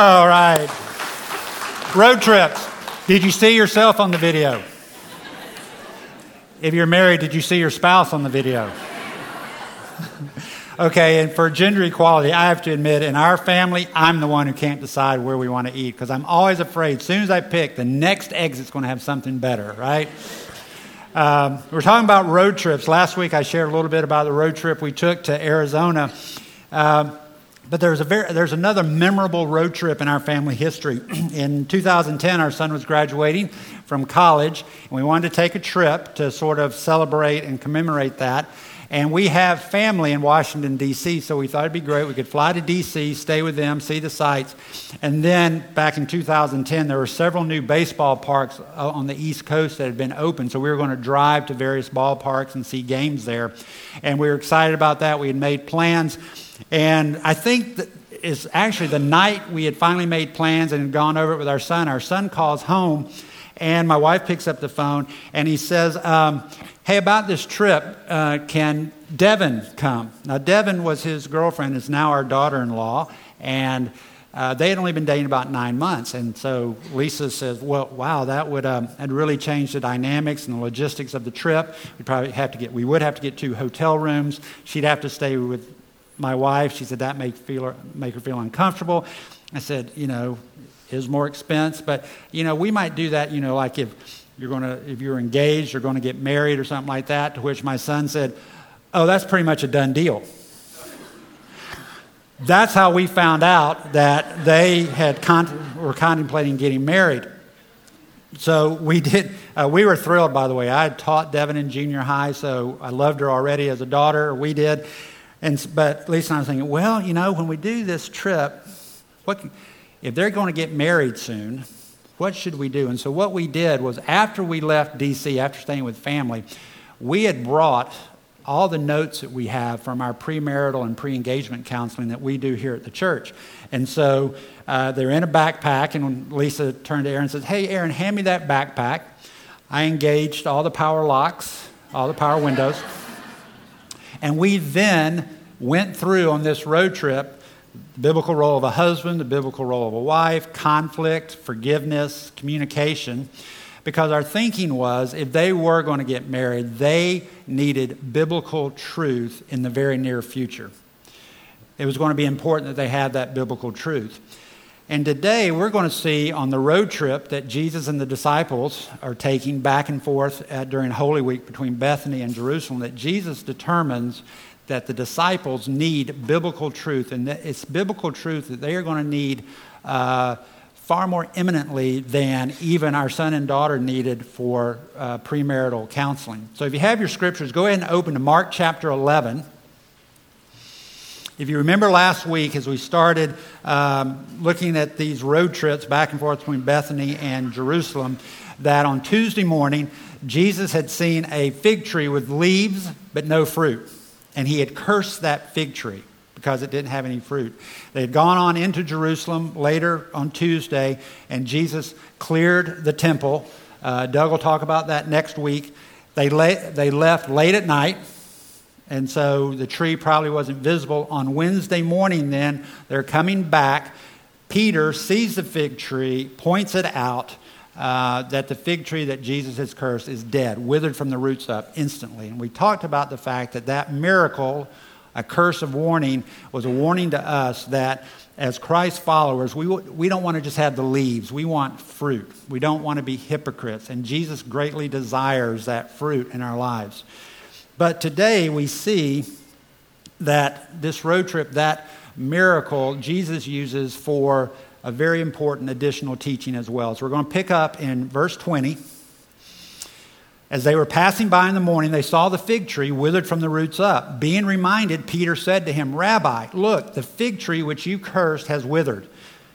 All right. Road trips. Did you see yourself on the video? If you're married, did you see your spouse on the video? okay, and for gender equality, I have to admit, in our family, I'm the one who can't decide where we want to eat because I'm always afraid, as soon as I pick, the next exit's going to have something better, right? Um, we're talking about road trips. Last week, I shared a little bit about the road trip we took to Arizona. Um, but there's, a very, there's another memorable road trip in our family history. in 2010, our son was graduating from college, and we wanted to take a trip to sort of celebrate and commemorate that. And we have family in Washington, D.C., so we thought it'd be great. We could fly to D.C., stay with them, see the sights. And then back in 2010, there were several new baseball parks uh, on the East Coast that had been open, so we were going to drive to various ballparks and see games there. And we were excited about that. We had made plans. And I think that it's actually the night we had finally made plans and gone over it with our son. Our son calls home, and my wife picks up the phone, and he says, um, Hey, about this trip, uh, can Devin come? Now, Devin was his girlfriend, is now our daughter in law, and uh, they had only been dating about nine months. And so Lisa says, Well, wow, that would um, really changed the dynamics and the logistics of the trip. We'd probably have to get, we would have to get two hotel rooms. She'd have to stay with my wife. She said that make, feel her, make her feel uncomfortable. I said, you know, is more expense, but you know, we might do that. You know, like if you're going to if you're engaged you're going to get married or something like that. To which my son said, "Oh, that's pretty much a done deal." That's how we found out that they had con- were contemplating getting married. So we did. Uh, we were thrilled, by the way. I had taught Devin in junior high, so I loved her already as a daughter. We did, and, but Lisa and I was thinking, well, you know, when we do this trip, what, if they're going to get married soon, what should we do? And so what we did was after we left D.C., after staying with family, we had brought all the notes that we have from our premarital and pre engagement counseling that we do here at the church. And so uh, they're in a backpack, and Lisa turned to Aaron and says, Hey, Aaron, hand me that backpack. I engaged all the power locks, all the power windows. And we then went through on this road trip the biblical role of a husband, the biblical role of a wife, conflict, forgiveness, communication. Because our thinking was if they were going to get married, they needed biblical truth in the very near future. It was going to be important that they had that biblical truth. And today we're going to see on the road trip that Jesus and the disciples are taking back and forth at, during Holy Week between Bethany and Jerusalem that Jesus determines that the disciples need biblical truth. And it's biblical truth that they are going to need uh, far more imminently than even our son and daughter needed for uh, premarital counseling. So if you have your scriptures, go ahead and open to Mark chapter 11. If you remember last week, as we started um, looking at these road trips back and forth between Bethany and Jerusalem, that on Tuesday morning, Jesus had seen a fig tree with leaves but no fruit. And he had cursed that fig tree because it didn't have any fruit. They had gone on into Jerusalem later on Tuesday, and Jesus cleared the temple. Uh, Doug will talk about that next week. They, they left late at night and so the tree probably wasn't visible. On Wednesday morning, then, they're coming back. Peter sees the fig tree, points it out uh, that the fig tree that Jesus has cursed is dead, withered from the roots up instantly. And we talked about the fact that that miracle, a curse of warning, was a warning to us that as Christ followers, we, we don't want to just have the leaves. We want fruit. We don't want to be hypocrites. And Jesus greatly desires that fruit in our lives. But today we see that this road trip, that miracle, Jesus uses for a very important additional teaching as well. So we're going to pick up in verse 20. As they were passing by in the morning, they saw the fig tree withered from the roots up. Being reminded, Peter said to him, Rabbi, look, the fig tree which you cursed has withered.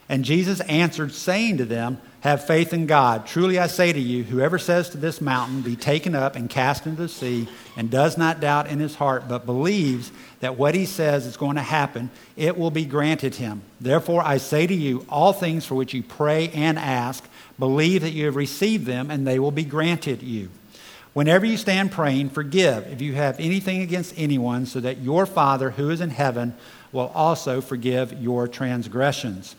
And Jesus answered, saying to them, have faith in God. Truly I say to you, whoever says to this mountain, Be taken up and cast into the sea, and does not doubt in his heart, but believes that what he says is going to happen, it will be granted him. Therefore I say to you, all things for which you pray and ask, believe that you have received them, and they will be granted you. Whenever you stand praying, forgive if you have anything against anyone, so that your Father who is in heaven will also forgive your transgressions.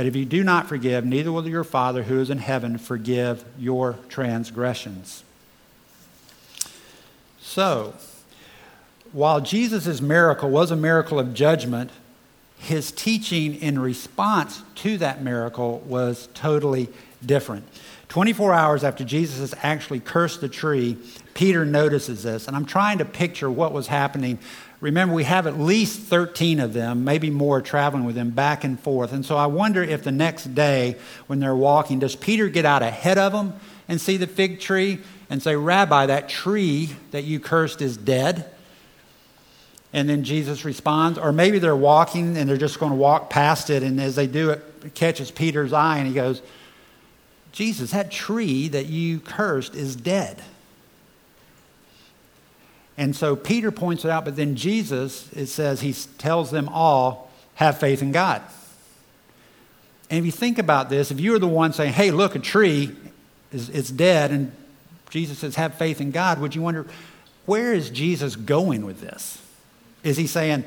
But if you do not forgive, neither will your Father who is in heaven forgive your transgressions. So, while Jesus' miracle was a miracle of judgment, his teaching in response to that miracle was totally different. 24 hours after Jesus has actually cursed the tree, Peter notices this. And I'm trying to picture what was happening. Remember, we have at least 13 of them, maybe more, traveling with them back and forth. And so I wonder if the next day, when they're walking, does Peter get out ahead of them and see the fig tree and say, Rabbi, that tree that you cursed is dead? And then Jesus responds, or maybe they're walking and they're just going to walk past it, and as they do it, it catches Peter's eye, and he goes, Jesus, that tree that you cursed is dead. And so Peter points it out, but then Jesus, it says, he tells them all, have faith in God. And if you think about this, if you were the one saying, hey, look, a tree is it's dead, and Jesus says, have faith in God, would you wonder, where is Jesus going with this? Is he saying,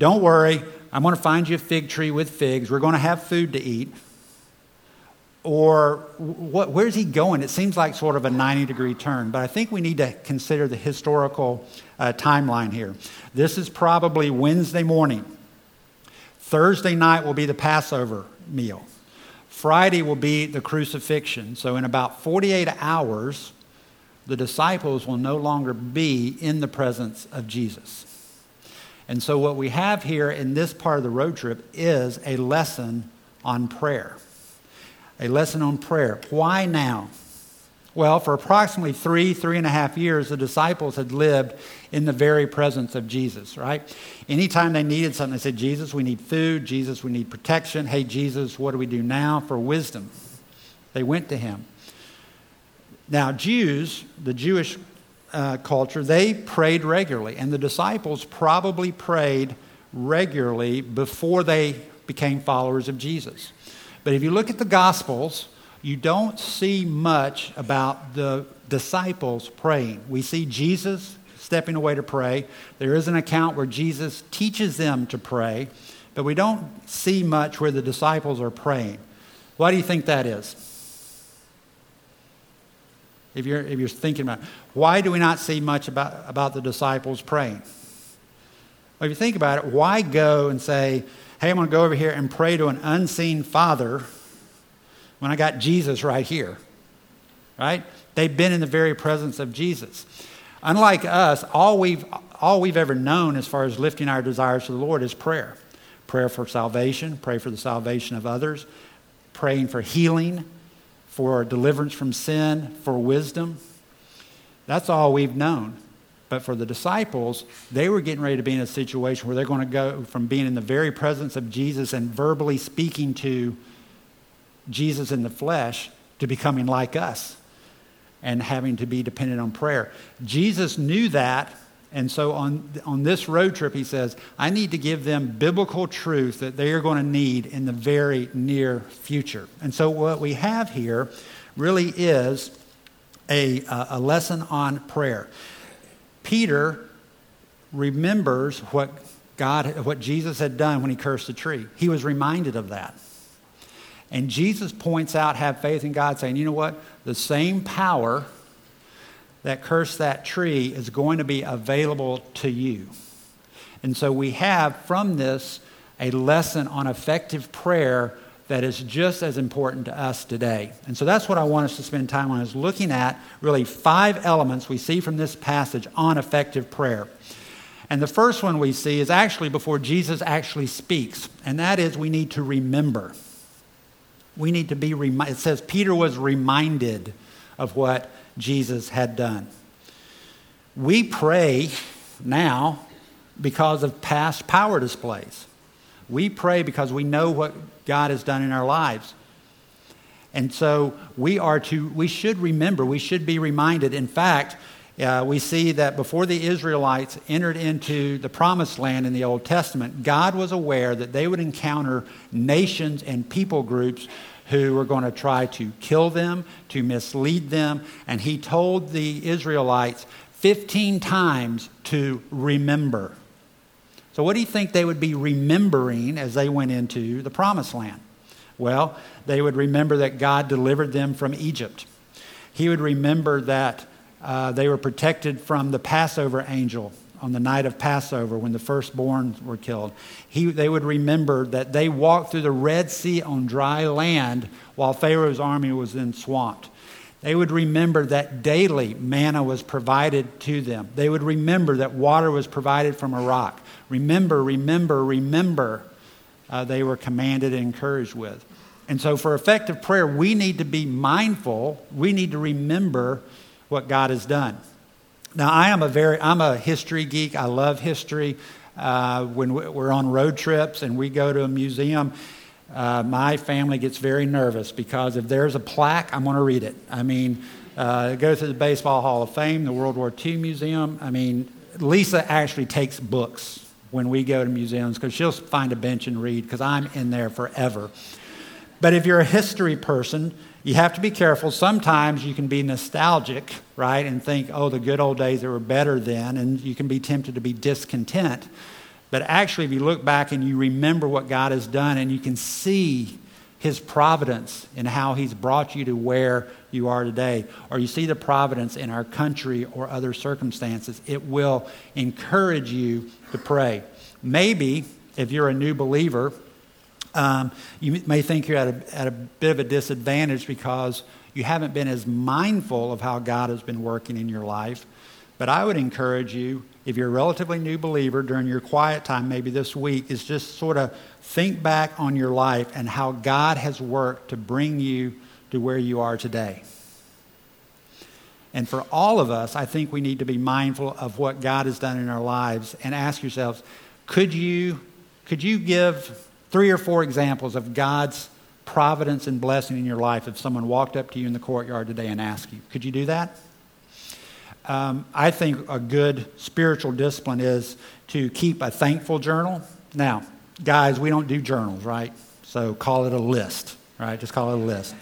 Don't worry, I'm going to find you a fig tree with figs. We're going to have food to eat. Or what, where's he going? It seems like sort of a 90 degree turn, but I think we need to consider the historical uh, timeline here. This is probably Wednesday morning. Thursday night will be the Passover meal. Friday will be the crucifixion. So, in about 48 hours, the disciples will no longer be in the presence of Jesus. And so, what we have here in this part of the road trip is a lesson on prayer. A lesson on prayer. Why now? Well, for approximately three, three and a half years, the disciples had lived in the very presence of Jesus, right? Anytime they needed something, they said, Jesus, we need food. Jesus, we need protection. Hey, Jesus, what do we do now for wisdom? They went to him. Now, Jews, the Jewish uh, culture, they prayed regularly, and the disciples probably prayed regularly before they became followers of Jesus. But if you look at the Gospels, you don't see much about the disciples praying. We see Jesus stepping away to pray. There is an account where Jesus teaches them to pray, but we don't see much where the disciples are praying. Why do you think that is? if you're, if you're thinking about it. Why do we not see much about, about the disciples praying? Well, if you think about it, why go and say, hey, I'm going to go over here and pray to an unseen Father when I got Jesus right here? Right? They've been in the very presence of Jesus. Unlike us, all we've, all we've ever known as far as lifting our desires to the Lord is prayer prayer for salvation, pray for the salvation of others, praying for healing, for deliverance from sin, for wisdom. That's all we've known. But for the disciples, they were getting ready to be in a situation where they're going to go from being in the very presence of Jesus and verbally speaking to Jesus in the flesh to becoming like us and having to be dependent on prayer. Jesus knew that and so on, on this road trip, he says, I need to give them biblical truth that they are going to need in the very near future. And so what we have here really is a, a lesson on prayer. Peter remembers what God, what Jesus had done when he cursed the tree. He was reminded of that. And Jesus points out, have faith in God, saying, you know what? The same power that cursed that tree is going to be available to you. And so we have from this a lesson on effective prayer that is just as important to us today. And so that's what I want us to spend time on is looking at really five elements we see from this passage on effective prayer. And the first one we see is actually before Jesus actually speaks, and that is we need to remember. We need to be reminded. It says Peter was reminded of what Jesus had done. We pray now because of past power displays. We pray because we know what God has done in our lives. And so we are to, we should remember, we should be reminded. In fact, uh, we see that before the Israelites entered into the promised land in the Old Testament, God was aware that they would encounter nations and people groups who were going to try to kill them, to mislead them. And he told the Israelites 15 times to remember. So, what do you think they would be remembering as they went into the promised land? Well, they would remember that God delivered them from Egypt. He would remember that uh, they were protected from the Passover angel on the night of Passover when the firstborn were killed. He, they would remember that they walked through the Red Sea on dry land while Pharaoh's army was then swamped. They would remember that daily manna was provided to them. They would remember that water was provided from a rock. Remember, remember, remember, uh, they were commanded and encouraged with. And so, for effective prayer, we need to be mindful, we need to remember what God has done. Now, I am a very, I'm a history geek. I love history. Uh, when we're on road trips and we go to a museum, uh, my family gets very nervous because if there's a plaque, I'm going to read it. I mean, uh, go to the Baseball Hall of Fame, the World War II Museum. I mean, Lisa actually takes books when we go to museums because she'll find a bench and read because I'm in there forever. But if you're a history person, you have to be careful. Sometimes you can be nostalgic, right, and think, oh, the good old days that were better then, and you can be tempted to be discontent. But actually, if you look back and you remember what God has done and you can see his providence in how he's brought you to where you are today, or you see the providence in our country or other circumstances, it will encourage you to pray. Maybe if you're a new believer, um, you may think you're at a, at a bit of a disadvantage because you haven't been as mindful of how God has been working in your life. But I would encourage you if you're a relatively new believer during your quiet time, maybe this week, is just sort of think back on your life and how God has worked to bring you to where you are today. And for all of us, I think we need to be mindful of what God has done in our lives and ask yourselves could you, could you give three or four examples of God's providence and blessing in your life if someone walked up to you in the courtyard today and asked you? Could you do that? Um, I think a good spiritual discipline is to keep a thankful journal. Now, guys, we don't do journals, right? So call it a list, right? Just call it a list.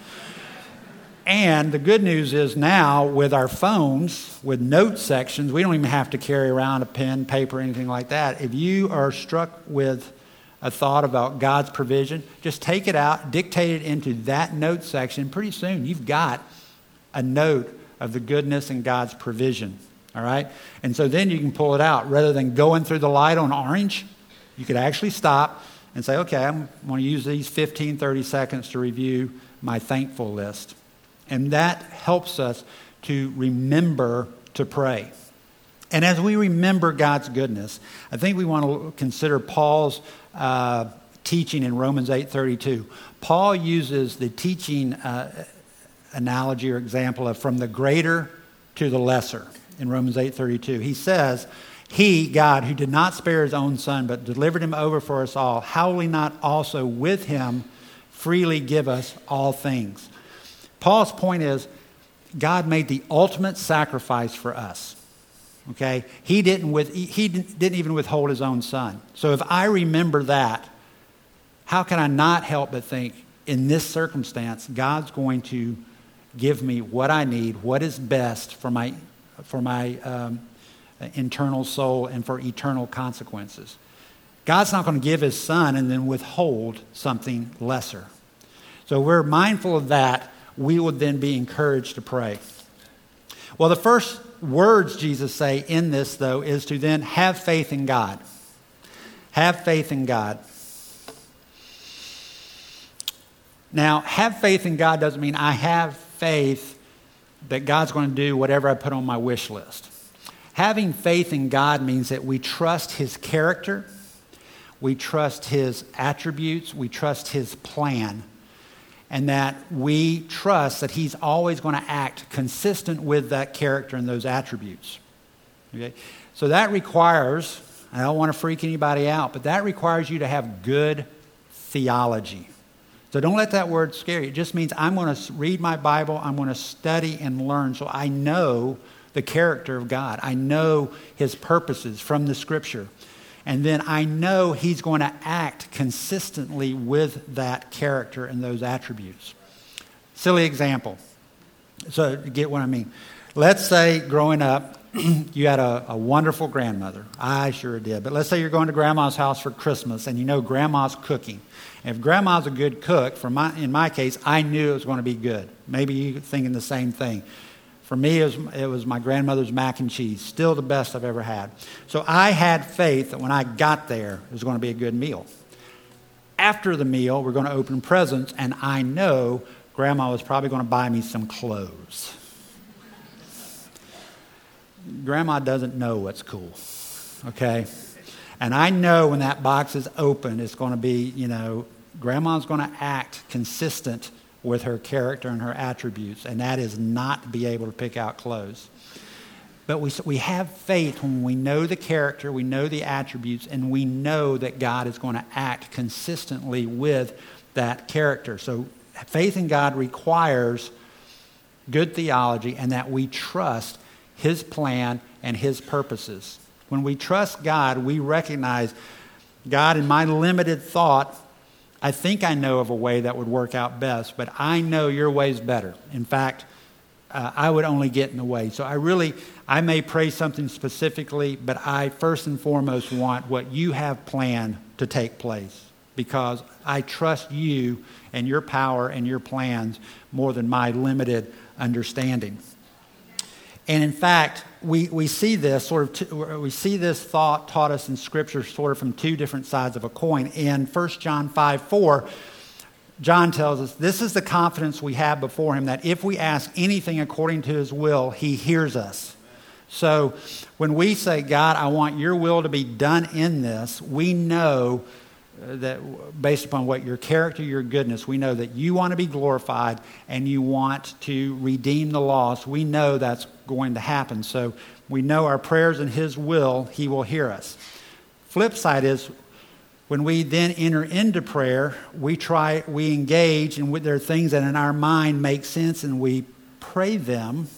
And the good news is now with our phones, with note sections, we don't even have to carry around a pen, paper, anything like that. If you are struck with a thought about God's provision, just take it out, dictate it into that note section. Pretty soon you've got a note of the goodness and God's provision. All right? And so then you can pull it out. Rather than going through the light on orange, you could actually stop and say, okay, I'm going to use these 15, 30 seconds to review my thankful list. And that helps us to remember to pray. And as we remember God's goodness, I think we want to consider Paul's uh, teaching in Romans 8:32. Paul uses the teaching uh, analogy or example of from the greater to the lesser in Romans 8:32. He says, "He, God, who did not spare his own son but delivered him over for us all, how will he not also with him freely give us all things?" Paul's point is God made the ultimate sacrifice for us. Okay? He didn't with he didn't even withhold his own son. So if I remember that, how can I not help but think in this circumstance God's going to give me what I need, what is best for my, for my um, internal soul and for eternal consequences. God's not going to give his son and then withhold something lesser. So we're mindful of that. We would then be encouraged to pray. Well, the first words Jesus say in this though is to then have faith in God. Have faith in God. Now, have faith in God doesn't mean I have faith that God's going to do whatever I put on my wish list. Having faith in God means that we trust His character, we trust His attributes, we trust His plan, and that we trust that He's always going to act consistent with that character and those attributes. Okay? So that requires, I don't want to freak anybody out, but that requires you to have good theology. So don't let that word scare you. It just means I'm going to read my Bible, I'm going to study and learn so I know the character of God. I know his purposes from the scripture. And then I know he's going to act consistently with that character and those attributes. Silly example. So, get what I mean. Let's say growing up, you had a, a, wonderful grandmother. I sure did. But let's say you're going to grandma's house for Christmas and you know grandma's cooking. if grandma's a good cook, for my, in my case, I knew it was going to be good. Maybe you're thinking the same thing. For me, it was, it was my grandmother's mac and cheese, still the best I've ever had. So I had faith that when I got there, it was going to be a good meal. After the meal, we're going to open presents, and I know grandma was probably going to buy me some clothes. Grandma doesn't know what's cool, okay? And I know when that box is open, it's going to be, you know, grandma's going to act consistent with her character and her attributes, and that is not to be able to pick out clothes. But we, we have faith when we know the character, we know the attributes, and we know that God is going to act consistently with that character. So faith in God requires good theology and that we trust His plan and His purposes. When we trust God, we recognize God, in my limited thought, I think I know of a way that would work out best, but I know your way's better. In fact, uh, I would only get in the way. So I really, I may pray something specifically, but I first and foremost want what you have planned to take place because I trust you and your power and your plans more than my limited understanding. And in fact, we, we see this sort of, t- we see this thought taught us in Scripture sort of from two different sides of a coin. In 1 John 5 4, John tells us this is the confidence we have before him that if we ask anything according to his will, he hears us. So when we say, God, I want your will to be done in this, we know that based upon what your character, your goodness, we know that you want to be glorified and you want to redeem the lost. We know that's going to happen. So we know our prayers and His will, He will hear us. Flip side is when we then enter into prayer, we try, we engage, and there are things that in our mind make sense, and we pray them.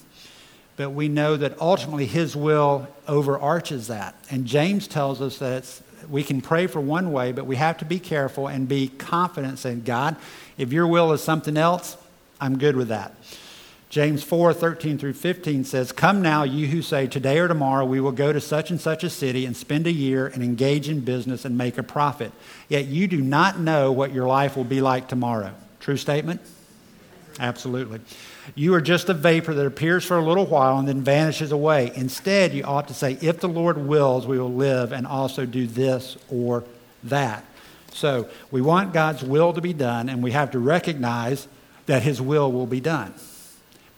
But we know that ultimately His will overarches that. And James tells us that it's we can pray for one way, but we have to be careful and be confident in God, if your will is something else, I'm good with that. James 4 13 through 15 says, Come now, you who say, Today or tomorrow we will go to such and such a city and spend a year and engage in business and make a profit. Yet you do not know what your life will be like tomorrow. True statement? Absolutely. You are just a vapor that appears for a little while and then vanishes away. Instead, you ought to say, If the Lord wills, we will live and also do this or that. So we want God's will to be done, and we have to recognize that His will will be done.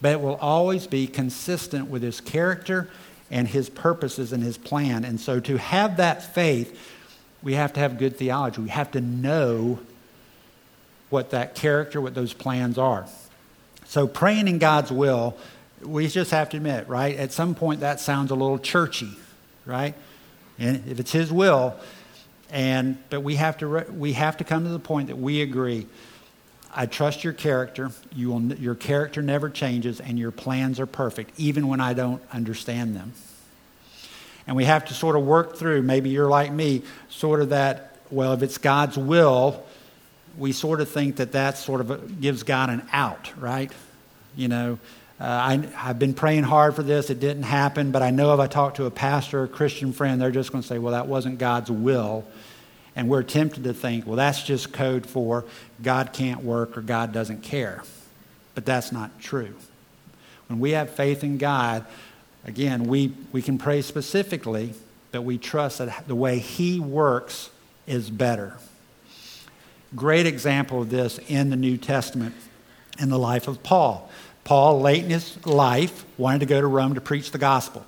But it will always be consistent with His character and His purposes and His plan. And so to have that faith, we have to have good theology. We have to know what that character, what those plans are. So praying in God's will, we just have to admit, right? At some point that sounds a little churchy, right? And if it's His will, and but we have to we have to come to the point that we agree. I trust your character. You will, your character never changes, and your plans are perfect, even when I don't understand them. And we have to sort of work through. Maybe you're like me, sort of that. Well, if it's God's will, we sort of think that that sort of gives God an out, right? You know, uh, I, have been praying hard for this. It didn't happen, but I know if I talk to a pastor or a Christian friend, they're just going to say, well, that wasn't God's will. And we're tempted to think, well, that's just code for God can't work or God doesn't care. But that's not true. When we have faith in God, again, we, we can pray specifically, but we trust that the way He works is better. Great example of this in the New Testament in the life of Paul. Paul, late in his life, wanted to go to Rome to preach the gospel.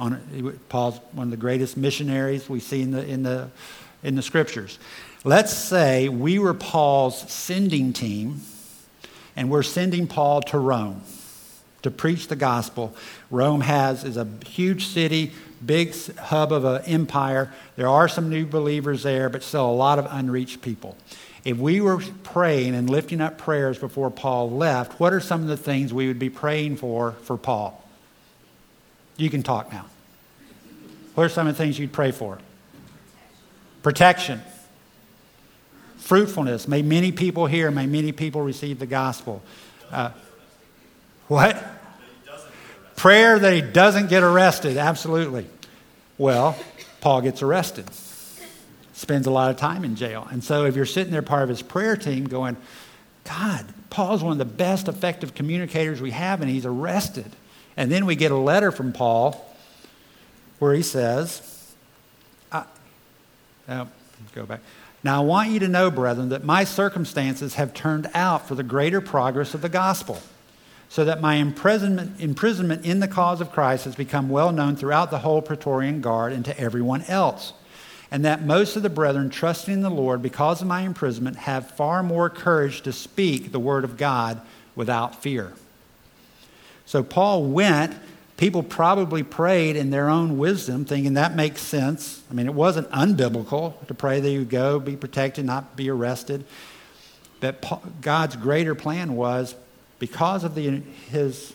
On, Paul's one of the greatest missionaries we see in the, in, the, in the scriptures. Let's say we were Paul's sending team, and we're sending Paul to Rome to preach the gospel. Rome has is a huge city, big hub of an empire. There are some new believers there, but still a lot of unreached people. If we were praying and lifting up prayers before Paul left, what are some of the things we would be praying for for Paul? You can talk now. What are some of the things you'd pray for? Protection. Fruitfulness. May many people hear, may many people receive the gospel. Uh, what? Prayer that he doesn't get arrested, absolutely. Well, Paul gets arrested, spends a lot of time in jail. And so if you're sitting there part of his prayer team going, God, Paul's one of the best effective communicators we have, and he's arrested. And then we get a letter from Paul where he says, uh, oh, go back. Now I want you to know, brethren, that my circumstances have turned out for the greater progress of the gospel, so that my imprisonment, imprisonment in the cause of Christ has become well known throughout the whole Praetorian Guard and to everyone else and that most of the brethren, trusting in the Lord because of my imprisonment, have far more courage to speak the word of God without fear. So Paul went. People probably prayed in their own wisdom, thinking that makes sense. I mean, it wasn't unbiblical to pray that you go, be protected, not be arrested. But God's greater plan was because of the, his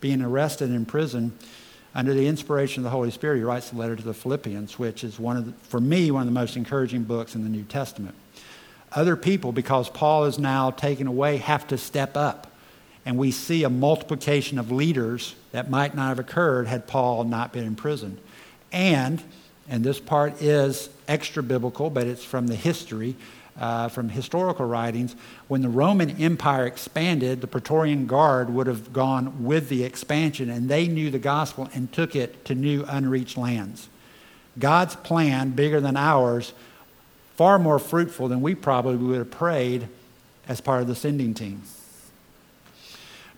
being arrested in prison, under the inspiration of the Holy Spirit, he writes the letter to the Philippians, which is one of the, for me one of the most encouraging books in the New Testament. Other people, because Paul is now taken away, have to step up. And we see a multiplication of leaders that might not have occurred had Paul not been imprisoned. And, and this part is extra biblical, but it's from the history uh, from historical writings, when the Roman Empire expanded, the Praetorian Guard would have gone with the expansion, and they knew the gospel and took it to new unreached lands. God's plan, bigger than ours, far more fruitful than we probably would have prayed as part of the sending team.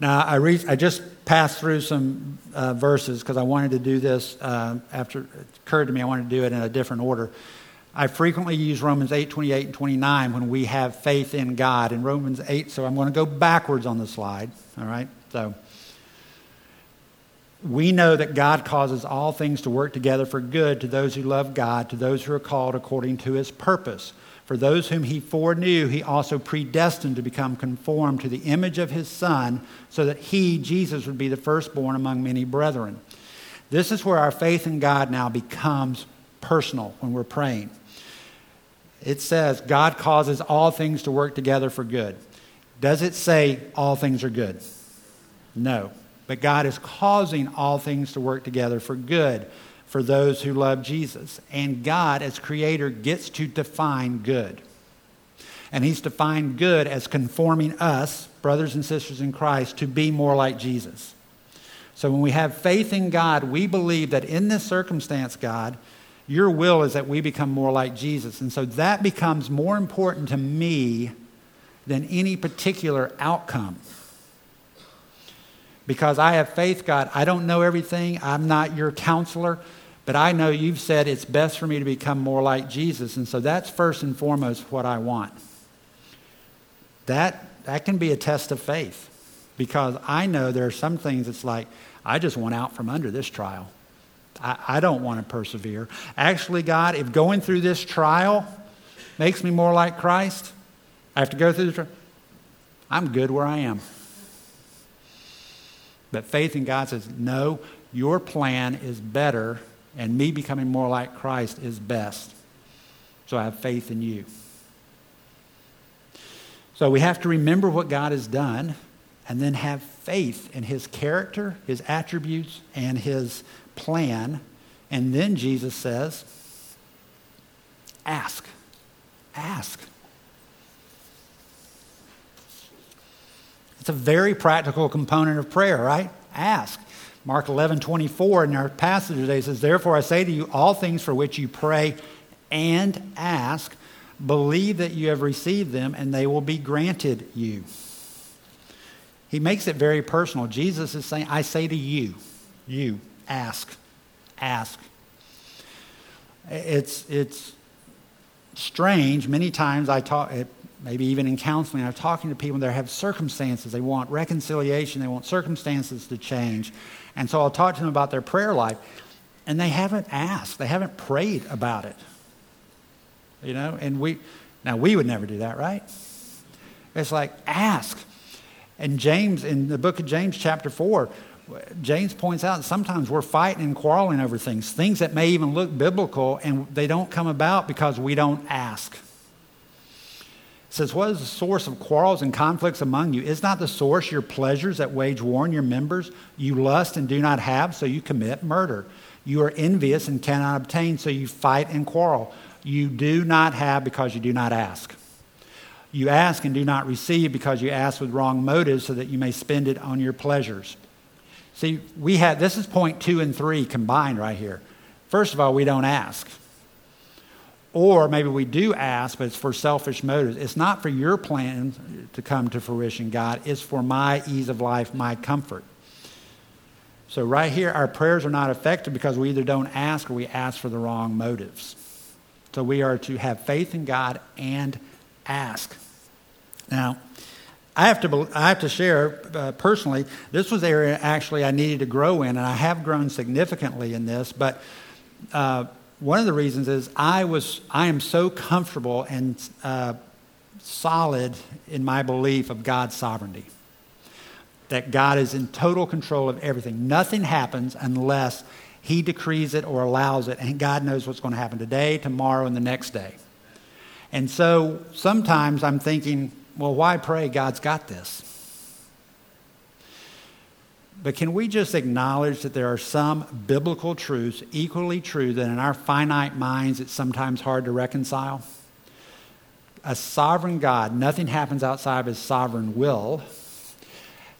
Now, I, re- I just passed through some uh, verses because I wanted to do this uh, after it occurred to me I wanted to do it in a different order. I frequently use Romans 8, 28, and 29 when we have faith in God. In Romans 8, so I'm going to go backwards on the slide. All right? So we know that God causes all things to work together for good to those who love God, to those who are called according to his purpose. For those whom he foreknew, he also predestined to become conformed to the image of his Son, so that he, Jesus, would be the firstborn among many brethren. This is where our faith in God now becomes personal when we're praying it says God causes all things to work together for good. Does it say all things are good? No. But God is causing all things to work together for good for those who love Jesus. And God, as creator, gets to define good. And He's defined good as conforming us, brothers and sisters in Christ, to be more like Jesus. So when we have faith in God, we believe that in this circumstance, God, your will is that we become more like Jesus. And so that becomes more important to me than any particular outcome. Because I have faith, God. I don't know everything. I'm not your counselor. But I know you've said it's best for me to become more like Jesus. And so that's first and foremost what I want. That, that can be a test of faith. Because I know there are some things it's like, I just want out from under this trial. I, I don't want to persevere. Actually, God, if going through this trial makes me more like Christ, I have to go through the trial. I'm good where I am. But faith in God says, no, your plan is better, and me becoming more like Christ is best. So I have faith in you. So we have to remember what God has done and then have faith in his character, his attributes, and his plan. And then Jesus says, ask. Ask. It's a very practical component of prayer, right? Ask. Mark 11, 24 in our passage today says, Therefore I say to you, all things for which you pray and ask, believe that you have received them and they will be granted you. He makes it very personal. Jesus is saying, I say to you, you, ask, ask. It's, it's strange. Many times I talk, maybe even in counseling, I'm talking to people that have circumstances. They want reconciliation, they want circumstances to change. And so I'll talk to them about their prayer life, and they haven't asked, they haven't prayed about it. You know, and we, now we would never do that, right? It's like, ask. And James, in the book of James, chapter 4, James points out sometimes we're fighting and quarreling over things, things that may even look biblical, and they don't come about because we don't ask. says, What is the source of quarrels and conflicts among you? Is not the source your pleasures that wage war in your members? You lust and do not have, so you commit murder. You are envious and cannot obtain, so you fight and quarrel. You do not have because you do not ask. You ask and do not receive because you ask with wrong motives so that you may spend it on your pleasures. See, we have this is point two and three combined right here. First of all, we don't ask. Or maybe we do ask, but it's for selfish motives. It's not for your plan to come to fruition, God. It's for my ease of life, my comfort. So, right here, our prayers are not effective because we either don't ask or we ask for the wrong motives. So, we are to have faith in God and ask. Now, I have to, I have to share uh, personally, this was area actually I needed to grow in, and I have grown significantly in this, but uh, one of the reasons is I was I am so comfortable and uh, solid in my belief of God's sovereignty. That God is in total control of everything. Nothing happens unless He decrees it or allows it, and God knows what's going to happen today, tomorrow, and the next day. And so sometimes I'm thinking, well, why pray? God's got this. But can we just acknowledge that there are some biblical truths equally true that in our finite minds it's sometimes hard to reconcile? A sovereign God, nothing happens outside of his sovereign will.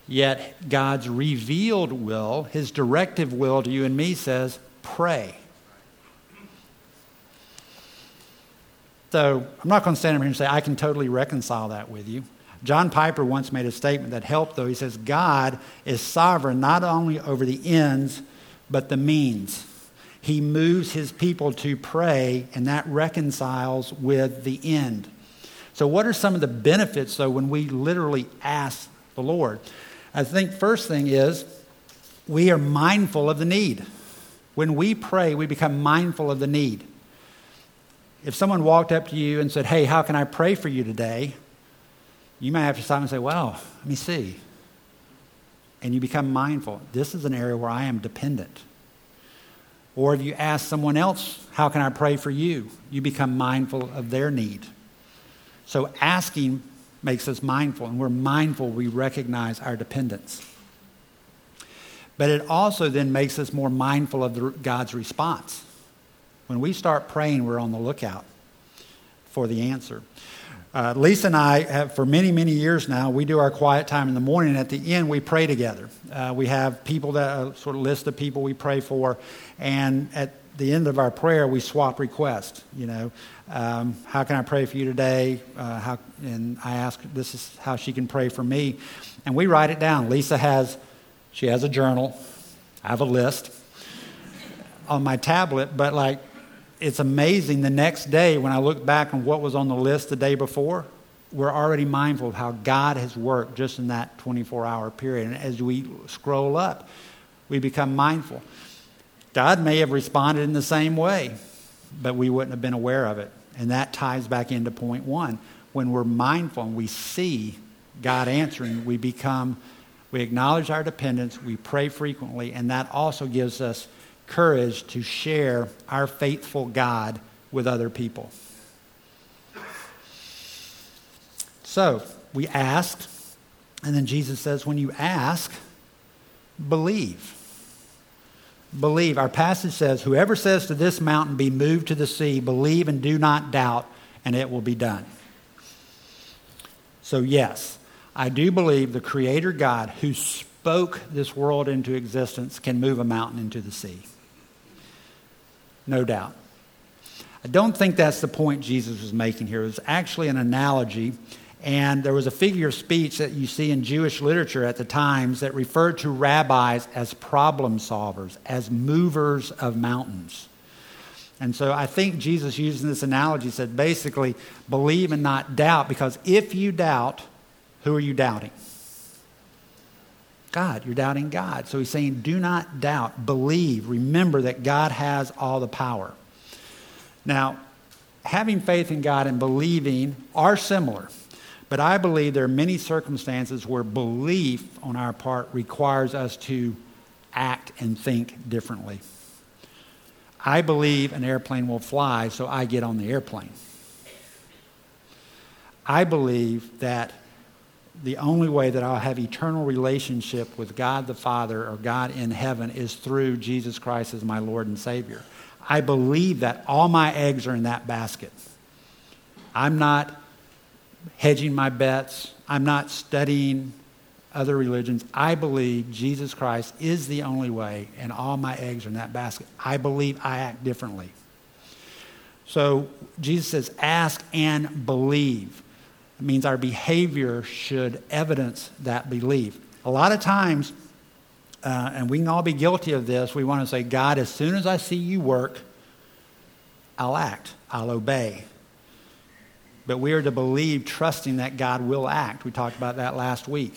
Yet God's revealed will, his directive will to you and me says, pray. So I'm not going to stand up here and say, I can totally reconcile that with you. John Piper once made a statement that helped, though. He says, God is sovereign not only over the ends, but the means. He moves his people to pray, and that reconciles with the end. So, what are some of the benefits, though, when we literally ask the Lord? I think first thing is we are mindful of the need. When we pray, we become mindful of the need. If someone walked up to you and said, Hey, how can I pray for you today? you might have to stop and say, well, let me see. And you become mindful. This is an area where I am dependent. Or if you ask someone else, how can I pray for you? You become mindful of their need. So asking makes us mindful, and we're mindful, we recognize our dependence. But it also then makes us more mindful of the, God's response. When we start praying, we're on the lookout for the answer. Uh, Lisa and I have, for many, many years now, we do our quiet time in the morning. At the end, we pray together. Uh, we have people that uh, sort of list the people we pray for, and at the end of our prayer, we swap requests. You know, um, how can I pray for you today? Uh, how, and I ask, this is how she can pray for me, and we write it down. Lisa has, she has a journal. I have a list on my tablet, but like it's amazing the next day when I look back on what was on the list the day before, we're already mindful of how God has worked just in that 24 hour period. And as we scroll up, we become mindful. God may have responded in the same way, but we wouldn't have been aware of it. And that ties back into point one. When we're mindful and we see God answering, we become, we acknowledge our dependence, we pray frequently, and that also gives us courage to share our faithful God with other people. So we asked, and then Jesus says, when you ask, believe. Believe. Our passage says, Whoever says to this mountain, be moved to the sea, believe and do not doubt, and it will be done. So, yes, I do believe the Creator God who spoke this world into existence can move a mountain into the sea no doubt. I don't think that's the point Jesus was making here. It was actually an analogy, and there was a figure of speech that you see in Jewish literature at the times that referred to rabbis as problem solvers, as movers of mountains. And so I think Jesus using this analogy said basically, believe and not doubt, because if you doubt, who are you doubting? God. You're doubting God. So he's saying, do not doubt. Believe. Remember that God has all the power. Now, having faith in God and believing are similar. But I believe there are many circumstances where belief on our part requires us to act and think differently. I believe an airplane will fly, so I get on the airplane. I believe that the only way that I'll have eternal relationship with God the Father or God in heaven is through Jesus Christ as my Lord and Savior. I believe that all my eggs are in that basket. I'm not hedging my bets. I'm not studying other religions. I believe Jesus Christ is the only way, and all my eggs are in that basket. I believe I act differently. So Jesus says, ask and believe. It means our behavior should evidence that belief. A lot of times, uh, and we can all be guilty of this, we want to say, God, as soon as I see you work, I'll act, I'll obey. But we are to believe, trusting that God will act. We talked about that last week.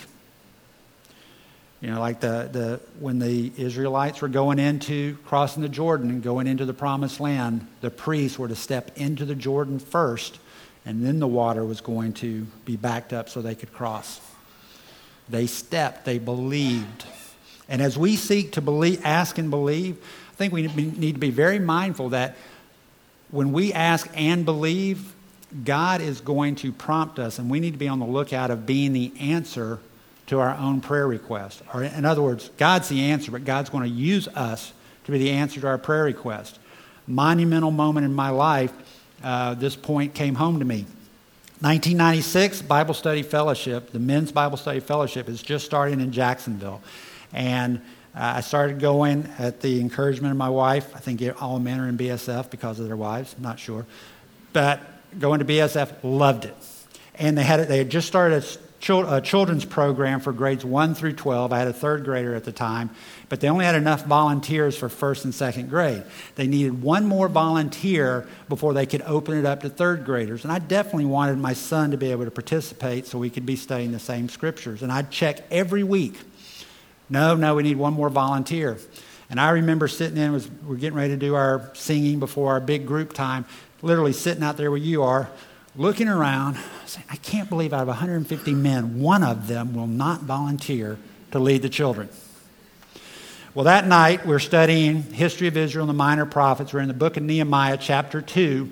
You know, like the, the, when the Israelites were going into crossing the Jordan and going into the promised land, the priests were to step into the Jordan first and then the water was going to be backed up so they could cross. They stepped, they believed. And as we seek to believe, ask and believe, I think we need to be very mindful that when we ask and believe, God is going to prompt us, and we need to be on the lookout of being the answer to our own prayer request. Or, in other words, God's the answer, but God's going to use us to be the answer to our prayer request. Monumental moment in my life uh, this point came home to me. 1996, Bible Study Fellowship, the Men's Bible Study Fellowship, is just starting in Jacksonville. And uh, I started going at the encouragement of my wife. I think all men are in BSF because of their wives, not sure. But going to BSF, loved it. And they had, they had just started a uh, children's program for grades 1 through 12. I had a third grader at the time, but they only had enough volunteers for first and second grade. They needed one more volunteer before they could open it up to third graders. And I definitely wanted my son to be able to participate so we could be studying the same scriptures. And I'd check every week. No, no, we need one more volunteer. And I remember sitting in, was, we're getting ready to do our singing before our big group time, literally sitting out there where you are, looking around, saying, I can't believe out of 150 men, one of them will not volunteer to lead the children. Well, that night we're studying history of Israel and the minor prophets. We're in the book of Nehemiah, chapter 2.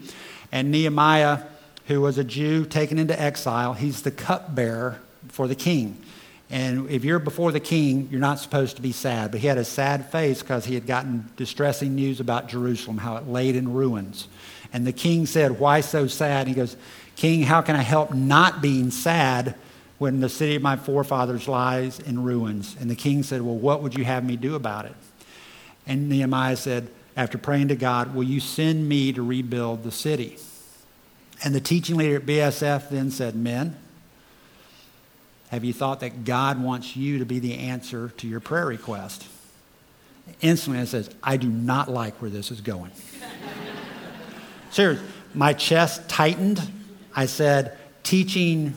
And Nehemiah, who was a Jew taken into exile, he's the cupbearer for the king. And if you're before the king, you're not supposed to be sad. But he had a sad face because he had gotten distressing news about Jerusalem, how it laid in ruins. And the king said, Why so sad? And he goes, King, how can I help not being sad when the city of my forefathers lies in ruins? And the king said, Well, what would you have me do about it? And Nehemiah said, after praying to God, Will you send me to rebuild the city? And the teaching leader at BSF then said, Men, have you thought that God wants you to be the answer to your prayer request? Instantly, it says, I do not like where this is going. Seriously, my chest tightened. I said, teaching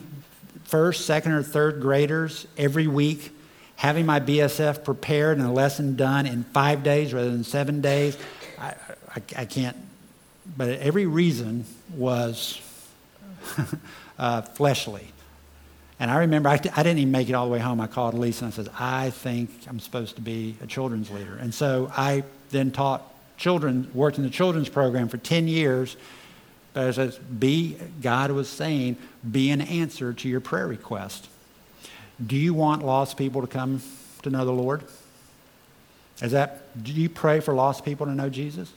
first, second, or third graders every week, having my BSF prepared and a lesson done in five days rather than seven days, I, I, I can't. But every reason was uh, fleshly. And I remember I, I didn't even make it all the way home. I called Lisa and I said, I think I'm supposed to be a children's leader. And so I then taught children, worked in the children's program for 10 years. But as be, God was saying, be an answer to your prayer request. Do you want lost people to come to know the Lord? Is that, do you pray for lost people to know Jesus?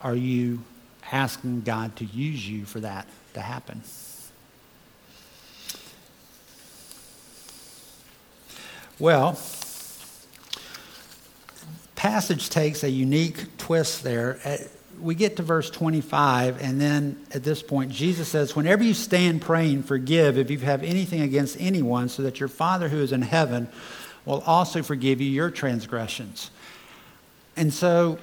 Are you asking God to use you for that to happen? Well, passage takes a unique twist there. Uh, we get to verse 25, and then at this point, Jesus says, Whenever you stand praying, forgive if you have anything against anyone, so that your Father who is in heaven will also forgive you your transgressions. And so,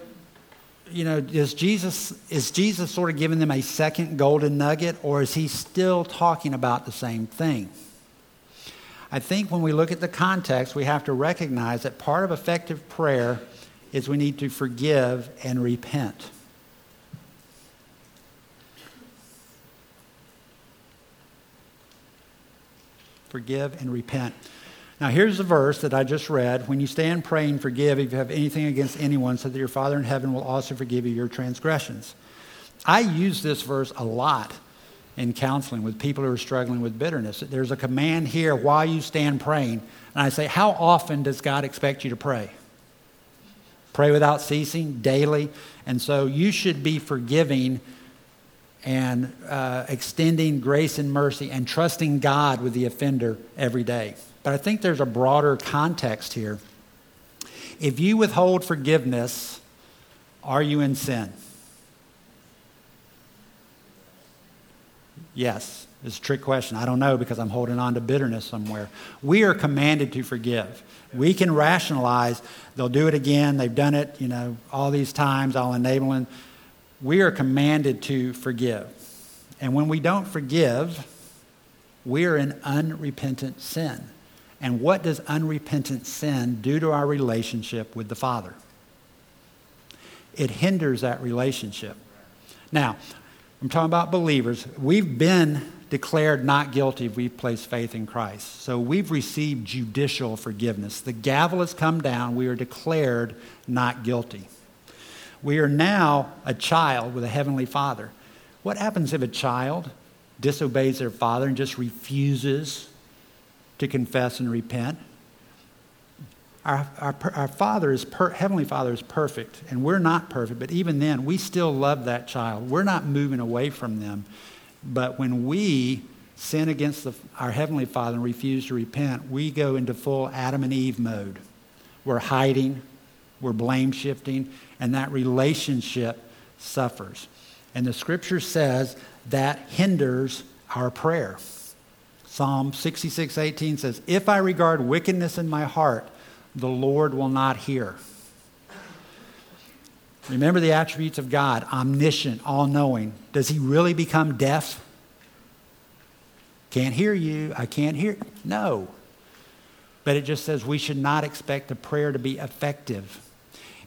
you know, is Jesus, is Jesus sort of giving them a second golden nugget, or is he still talking about the same thing? I think when we look at the context, we have to recognize that part of effective prayer is we need to forgive and repent. Forgive and repent. Now, here's the verse that I just read. When you stand praying, forgive if you have anything against anyone, so that your Father in heaven will also forgive you your transgressions. I use this verse a lot in counseling with people who are struggling with bitterness. There's a command here while you stand praying. And I say, How often does God expect you to pray? Pray without ceasing, daily. And so you should be forgiving and uh, extending grace and mercy and trusting God with the offender every day. But I think there's a broader context here. If you withhold forgiveness, are you in sin? Yes. It's a trick question. I don't know because I'm holding on to bitterness somewhere. We are commanded to forgive. We can rationalize, they'll do it again, they've done it, you know, all these times, I'll enable them. We are commanded to forgive. And when we don't forgive, we are in unrepentant sin. And what does unrepentant sin do to our relationship with the Father? It hinders that relationship. Now, I'm talking about believers. We've been declared not guilty if we've placed faith in Christ. So we've received judicial forgiveness. The gavel has come down. We are declared not guilty. We are now a child with a heavenly father. What happens if a child disobeys their father and just refuses to confess and repent? Our, our, our Father is per, Heavenly Father is perfect, and we're not perfect, but even then, we still love that child. We're not moving away from them. But when we sin against the, our Heavenly Father and refuse to repent, we go into full Adam and Eve mode. We're hiding, we're blame shifting, and that relationship suffers. And the scripture says that hinders our prayer. Psalm 66 18 says, If I regard wickedness in my heart, the Lord will not hear. Remember the attributes of God omniscient, all knowing. Does he really become deaf? Can't hear you. I can't hear. No. But it just says we should not expect a prayer to be effective.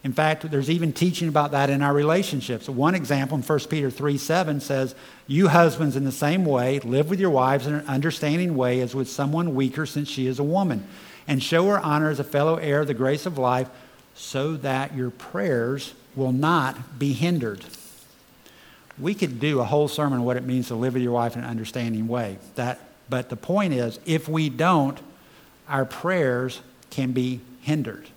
In fact, there's even teaching about that in our relationships. One example in 1 Peter 3 7 says, You husbands, in the same way, live with your wives in an understanding way as with someone weaker, since she is a woman and show her honor as a fellow heir of the grace of life, so that your prayers will not be hindered. We could do a whole sermon on what it means to live with your wife in an understanding way. That, but the point is, if we don't, our prayers can be hindered.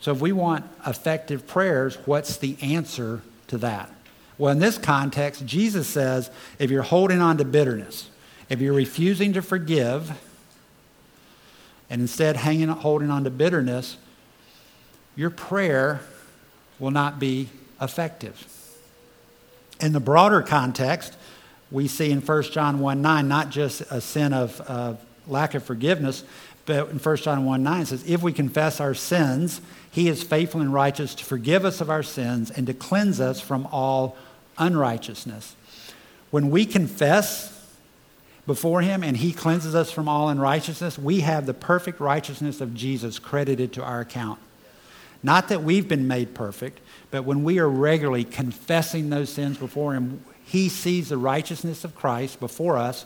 So, if we want effective prayers, what's the answer to that? Well, in this context, Jesus says if you're holding on to bitterness, if you're refusing to forgive, and instead hanging, holding on to bitterness, your prayer will not be effective. In the broader context, we see in 1 John 1 9, not just a sin of, lack of forgiveness, but in 1 John 1 9 it says, If we confess our sins, he is faithful and righteous to forgive us of our sins and to cleanse us from all unrighteousness. When we confess before Him and He cleanses us from all unrighteousness, we have the perfect righteousness of Jesus credited to our account. Not that we've been made perfect, but when we are regularly confessing those sins before Him, He sees the righteousness of Christ before us.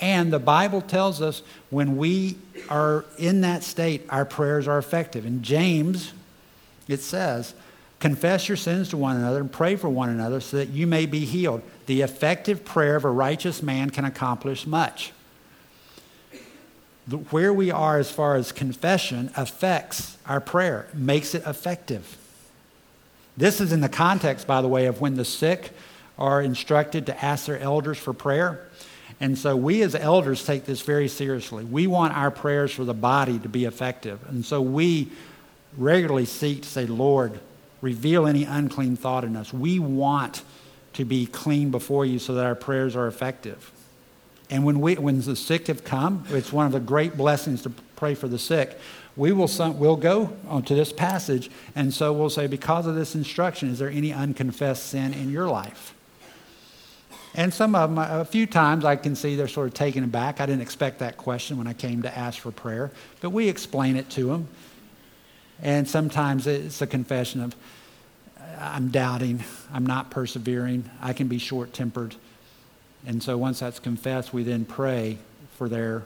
And the Bible tells us when we are in that state, our prayers are effective. In James, it says, Confess your sins to one another and pray for one another so that you may be healed. The effective prayer of a righteous man can accomplish much. Where we are as far as confession affects our prayer, makes it effective. This is in the context, by the way, of when the sick are instructed to ask their elders for prayer. And so we as elders take this very seriously. We want our prayers for the body to be effective. And so we regularly seek to say, Lord, reveal any unclean thought in us. We want to be clean before you so that our prayers are effective. And when, we, when the sick have come, it's one of the great blessings to pray for the sick. We will some, we'll go to this passage, and so we'll say, because of this instruction, is there any unconfessed sin in your life? And some of them, a few times, I can see they're sort of taken aback. I didn't expect that question when I came to ask for prayer, but we explain it to them. And sometimes it's a confession of, I'm doubting, I'm not persevering, I can be short tempered. And so once that's confessed, we then pray for their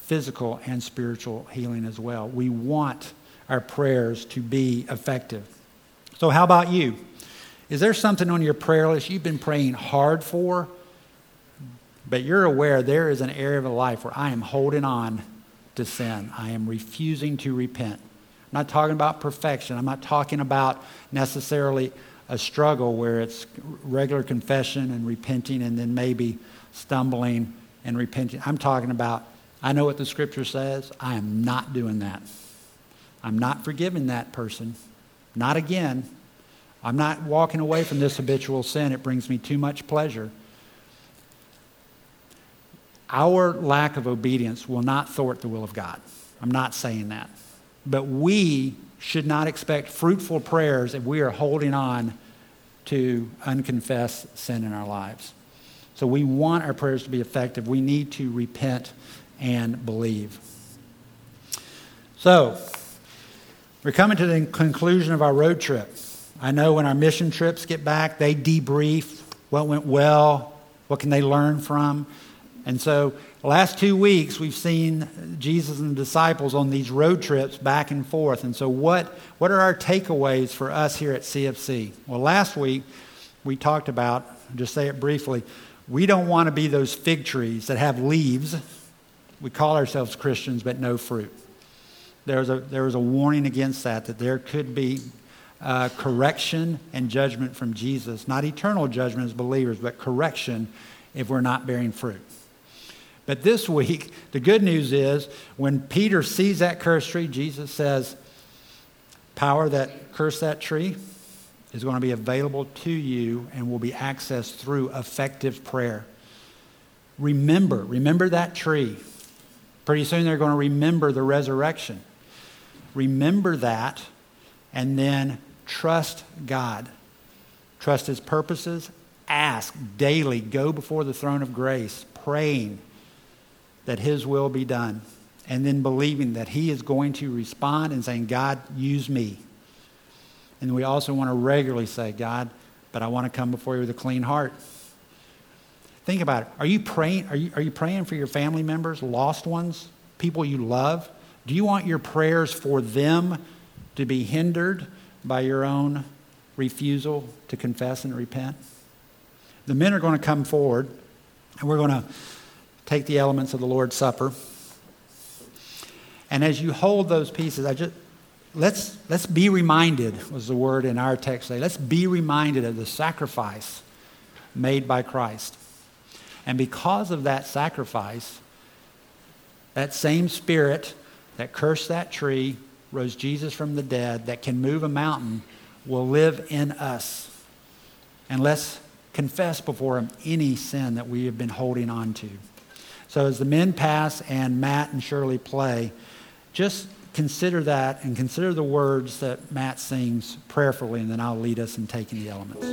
physical and spiritual healing as well. We want our prayers to be effective. So, how about you? Is there something on your prayer list you've been praying hard for, but you're aware there is an area of life where I am holding on to sin. I am refusing to repent. I'm not talking about perfection. I'm not talking about necessarily a struggle where it's regular confession and repenting and then maybe stumbling and repenting. I'm talking about, I know what the scripture says. I am not doing that. I'm not forgiving that person. Not again. I'm not walking away from this habitual sin. It brings me too much pleasure. Our lack of obedience will not thwart the will of God. I'm not saying that. But we should not expect fruitful prayers if we are holding on to unconfessed sin in our lives. So we want our prayers to be effective. We need to repent and believe. So, we're coming to the conclusion of our road trip. I know when our mission trips get back, they debrief what went well, what can they learn from. And so, last two weeks, we've seen Jesus and the disciples on these road trips back and forth. And so, what, what are our takeaways for us here at CFC? Well, last week, we talked about, just say it briefly, we don't want to be those fig trees that have leaves. We call ourselves Christians, but no fruit. There was a, there was a warning against that, that there could be uh, correction and judgment from Jesus. Not eternal judgment as believers, but correction if we're not bearing fruit. But this week, the good news is when Peter sees that cursed tree, Jesus says, Power that cursed that tree is going to be available to you and will be accessed through effective prayer. Remember, remember that tree. Pretty soon they're going to remember the resurrection. Remember that and then trust God. Trust His purposes. Ask daily. Go before the throne of grace, praying that His will be done, and then believing that He is going to respond and saying, God, use me. And we also want to regularly say, God, but I want to come before you with a clean heart. Think about it. Are you praying, are you, are you praying for your family members, lost ones, people you love? Do you want your prayers for them to be hindered by your own refusal to confess and repent? The men are going to come forward, and we're going to take the elements of the Lord's Supper. And as you hold those pieces, I just let's let's be reminded was the word in our text today. Let's be reminded of the sacrifice made by Christ. And because of that sacrifice, that same spirit that cursed that tree, rose Jesus from the dead, that can move a mountain, will live in us. And let's confess before him any sin that we have been holding on to. So as the men pass and Matt and Shirley play, just consider that and consider the words that Matt sings prayerfully, and then I'll lead us in taking the elements.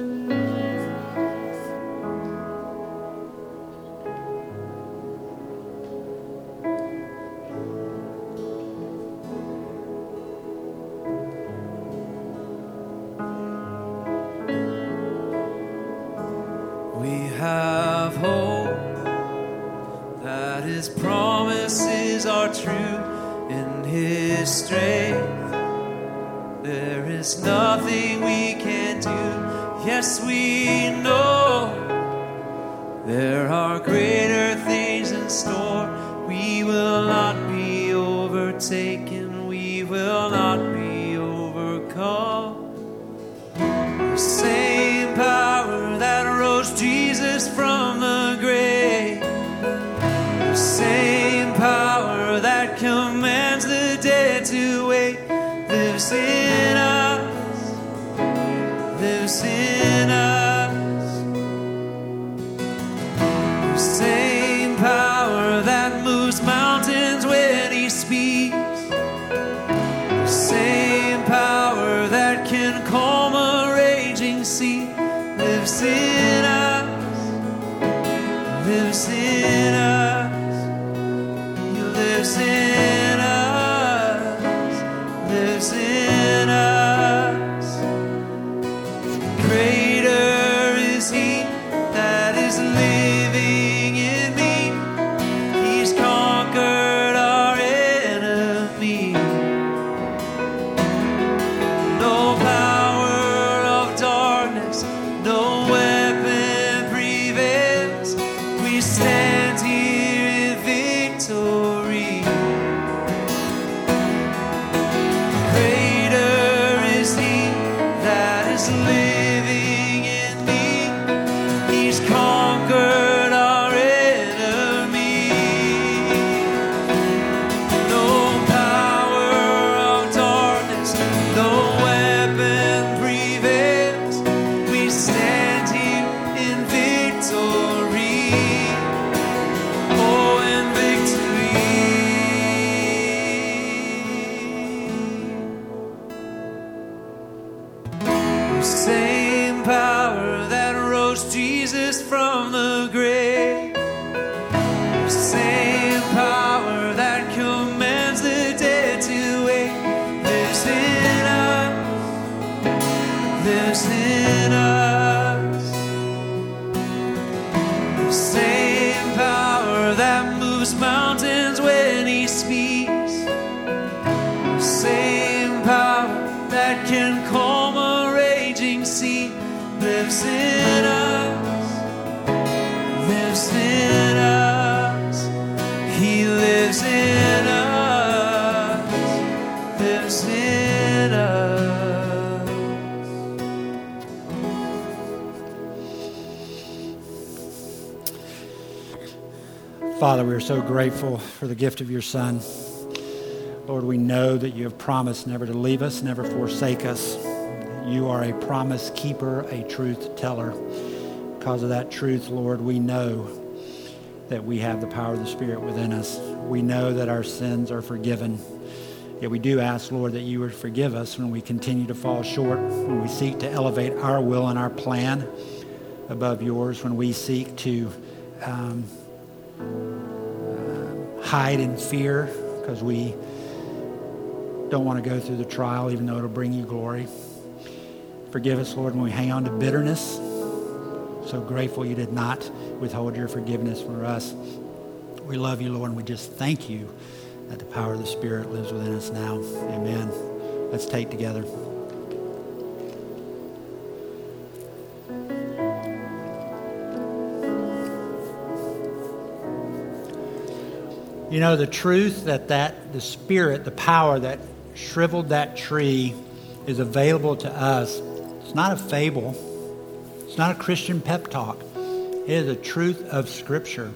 So grateful for the gift of your Son. Lord, we know that you have promised never to leave us, never forsake us. You are a promise keeper, a truth teller. Because of that truth, Lord, we know that we have the power of the Spirit within us. We know that our sins are forgiven. Yet we do ask, Lord, that you would forgive us when we continue to fall short, when we seek to elevate our will and our plan above yours, when we seek to um, hide in fear because we don't want to go through the trial, even though it'll bring you glory. Forgive us, Lord, when we hang on to bitterness. So grateful you did not withhold your forgiveness for us. We love you, Lord, and we just thank you that the power of the Spirit lives within us now. Amen. Let's take together. You know, the truth that, that the Spirit, the power that shriveled that tree is available to us, it's not a fable. It's not a Christian pep talk. It is a truth of Scripture.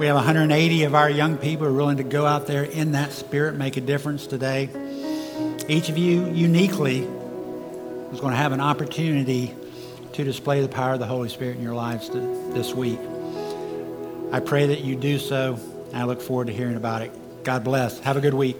We have 180 of our young people who are willing to go out there in that spirit, make a difference today. Each of you uniquely is going to have an opportunity to display the power of the Holy Spirit in your lives this week. I pray that you do so, I look forward to hearing about it. God bless. Have a good week.